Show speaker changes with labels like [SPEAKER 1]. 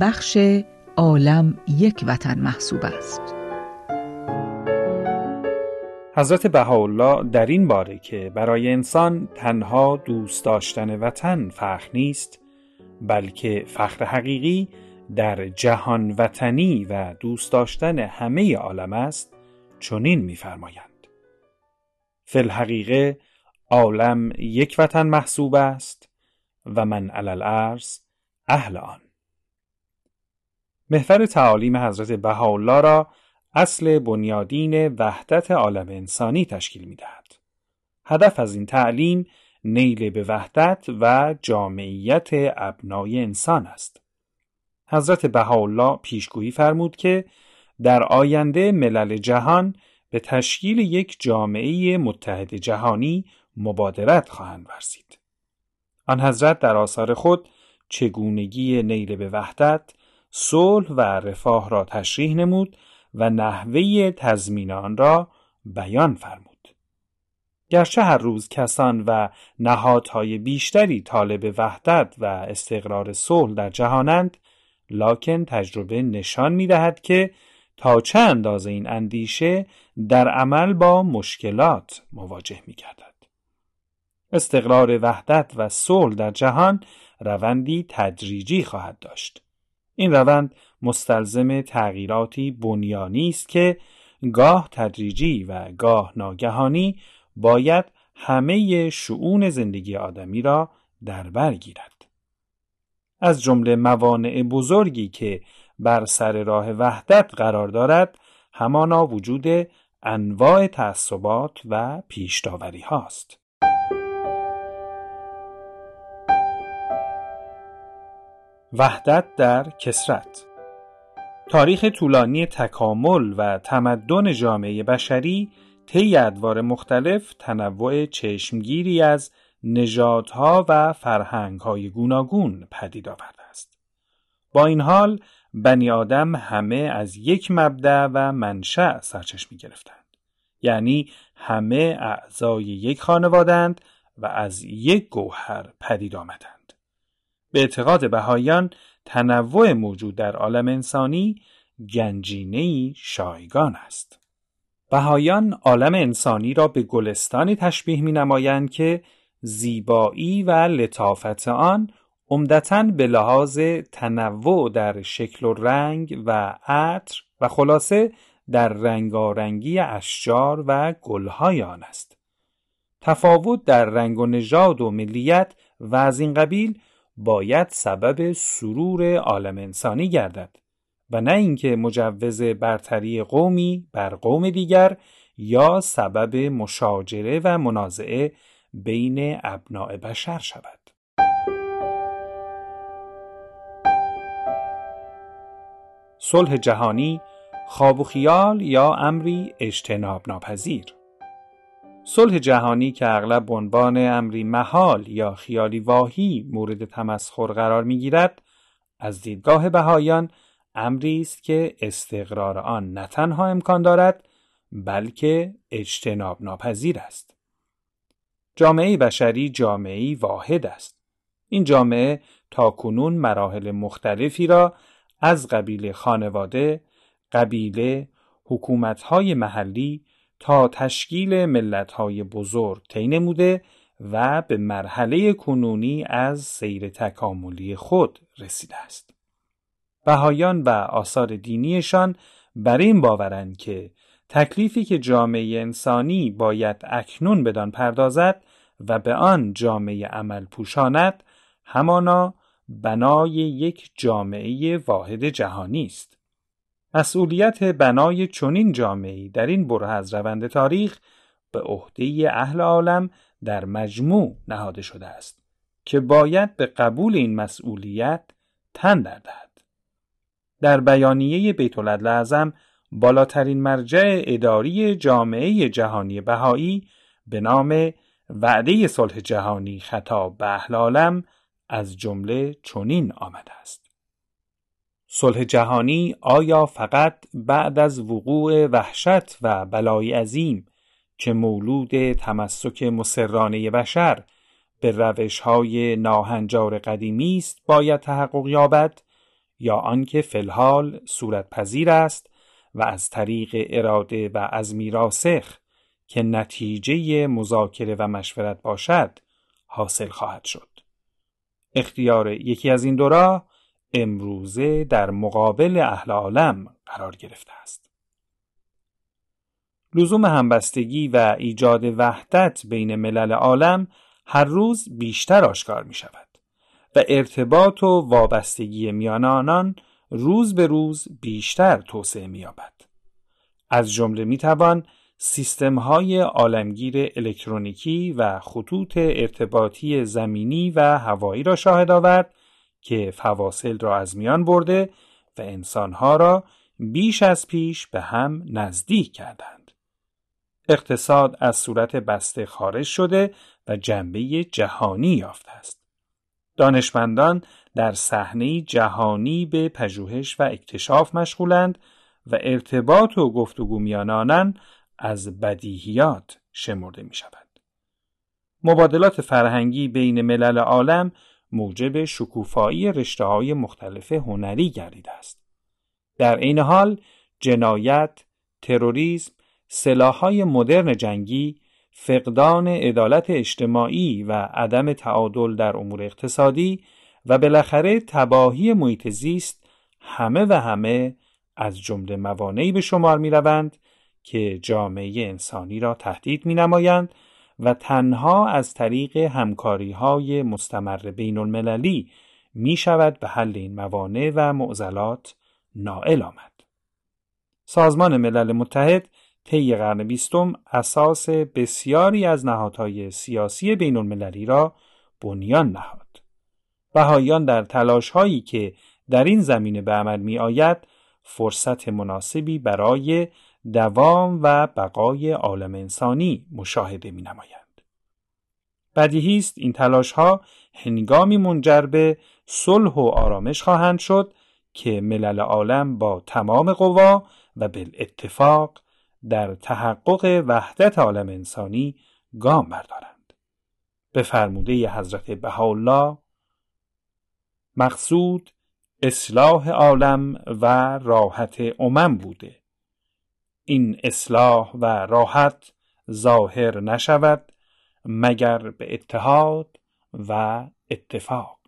[SPEAKER 1] بخش عالم یک وطن محسوب است.
[SPEAKER 2] حضرت بهاءالله در این باره که برای انسان تنها دوست داشتن وطن فخر نیست بلکه فخر حقیقی در جهان وطنی و دوست داشتن همه عالم است چنین می‌فرمایند. فی الحقیقه عالم یک وطن محسوب است و من علی الارض اهل آن. محور تعالیم حضرت بهاءالله را اصل بنیادین وحدت عالم انسانی تشکیل می دهد. هدف از این تعلیم نیل به وحدت و جامعیت ابنای انسان است. حضرت بهاءالله پیشگویی فرمود که در آینده ملل جهان به تشکیل یک جامعه متحد جهانی مبادرت خواهند ورزید. آن حضرت در آثار خود چگونگی نیل به وحدت، صلح و رفاه را تشریح نمود و نحوه تضمین آن را بیان فرمود. گرچه هر روز کسان و نهادهای بیشتری طالب وحدت و استقرار صلح در جهانند، لاکن تجربه نشان می دهد که تا چه اندازه این اندیشه در عمل با مشکلات مواجه می گردد. استقرار وحدت و صلح در جهان روندی تدریجی خواهد داشت. این روند مستلزم تغییراتی بنیانی است که گاه تدریجی و گاه ناگهانی باید همه شعون زندگی آدمی را در بر گیرد. از جمله موانع بزرگی که بر سر راه وحدت قرار دارد همانا وجود انواع تعصبات و پیشتاوری هاست. وحدت در کسرت تاریخ طولانی تکامل و تمدن جامعه بشری طی ادوار مختلف تنوع چشمگیری از نژادها و فرهنگهای گوناگون پدید آورده است. با این حال بنی آدم همه از یک مبدع و منشأ سرچشمه گرفتند. یعنی همه اعضای یک خانوادند و از یک گوهر پدید آمدند. به اعتقاد بهایان تنوع موجود در عالم انسانی گنجینه‌ای شایگان است. بهایان عالم انسانی را به گلستانی تشبیه می نمایند که زیبایی و لطافت آن عمدتا به لحاظ تنوع در شکل و رنگ و عطر و خلاصه در رنگارنگی اشجار و گلهای آن است. تفاوت در رنگ و نژاد و ملیت و از این قبیل باید سبب سرور عالم انسانی گردد و نه اینکه مجوز برتری قومی بر قوم دیگر یا سبب مشاجره و منازعه بین ابناع بشر شود. صلح جهانی خواب و خیال یا امری اجتناب ناپذیر صلح جهانی که اغلب عنوان امری محال یا خیالی واهی مورد تمسخر قرار می‌گیرد از دیدگاه بهایان امری است که استقرار آن نه تنها امکان دارد بلکه اجتناب ناپذیر است. جامعه بشری جامعه واحد است. این جامعه تا کنون مراحل مختلفی را از قبیل خانواده، قبیله، حکومتهای محلی تا تشکیل ملتهای بزرگ طی نموده و به مرحله کنونی از سیر تکاملی خود رسیده است. بهایان و آثار دینیشان بر این باورند که تکلیفی که جامعه انسانی باید اکنون بدان پردازد و به آن جامعه عمل پوشاند همانا بنای یک جامعه واحد جهانی است. مسئولیت بنای چنین جامعی در این بره از روند تاریخ به عهده اهل عالم در مجموع نهاده شده است که باید به قبول این مسئولیت تن در دهد. در بیانیه بیت اعظم بالاترین مرجع اداری جامعه جهانی بهایی به نام وعده صلح جهانی خطاب به اهل عالم از جمله چنین آمده است صلح جهانی آیا فقط بعد از وقوع وحشت و بلای عظیم که مولود تمسک مسررانه بشر به روش های ناهنجار قدیمی است باید تحقق یابد یا آنکه فلحال صورت پذیر است و از طریق اراده و از میراسخ که نتیجه مذاکره و مشورت باشد حاصل خواهد شد. اختیار یکی از این دو راه امروزه در مقابل اهل عالم قرار گرفته است. لزوم همبستگی و ایجاد وحدت بین ملل عالم هر روز بیشتر آشکار می شود و ارتباط و وابستگی میان آنان روز به روز بیشتر توسعه می یابد. از جمله می توان سیستم های عالمگیر الکترونیکی و خطوط ارتباطی زمینی و هوایی را شاهد آورد که فواصل را از میان برده و انسانها را بیش از پیش به هم نزدیک کردند. اقتصاد از صورت بسته خارج شده و جنبه جهانی یافته است. دانشمندان در صحنه جهانی به پژوهش و اکتشاف مشغولند و ارتباط و گفتگو میان از بدیهیات شمرده می شود. مبادلات فرهنگی بین ملل عالم موجب شکوفایی رشته های مختلف هنری گردیده است. در این حال جنایت، تروریسم، سلاحهای مدرن جنگی، فقدان عدالت اجتماعی و عدم تعادل در امور اقتصادی و بالاخره تباهی محیط زیست همه و همه از جمله موانعی به شمار می روند که جامعه انسانی را تهدید می نمایند و تنها از طریق همکاری های مستمر بین المللی می شود به حل این موانع و معضلات نائل آمد. سازمان ملل متحد طی قرن بیستم اساس بسیاری از نهادهای سیاسی بین المللی را بنیان نهاد. بهاییان در تلاش هایی که در این زمینه به عمل می آید فرصت مناسبی برای دوام و بقای عالم انسانی مشاهده می نمایند. بدیهی است این تلاش ها هنگامی منجر به صلح و آرامش خواهند شد که ملل عالم با تمام قوا و بالاتفاق در تحقق وحدت عالم انسانی گام بردارند. به فرموده حضرت بهاءالله مقصود اصلاح عالم و راحت امم بوده این اصلاح و راحت ظاهر نشود مگر به اتحاد و اتفاق.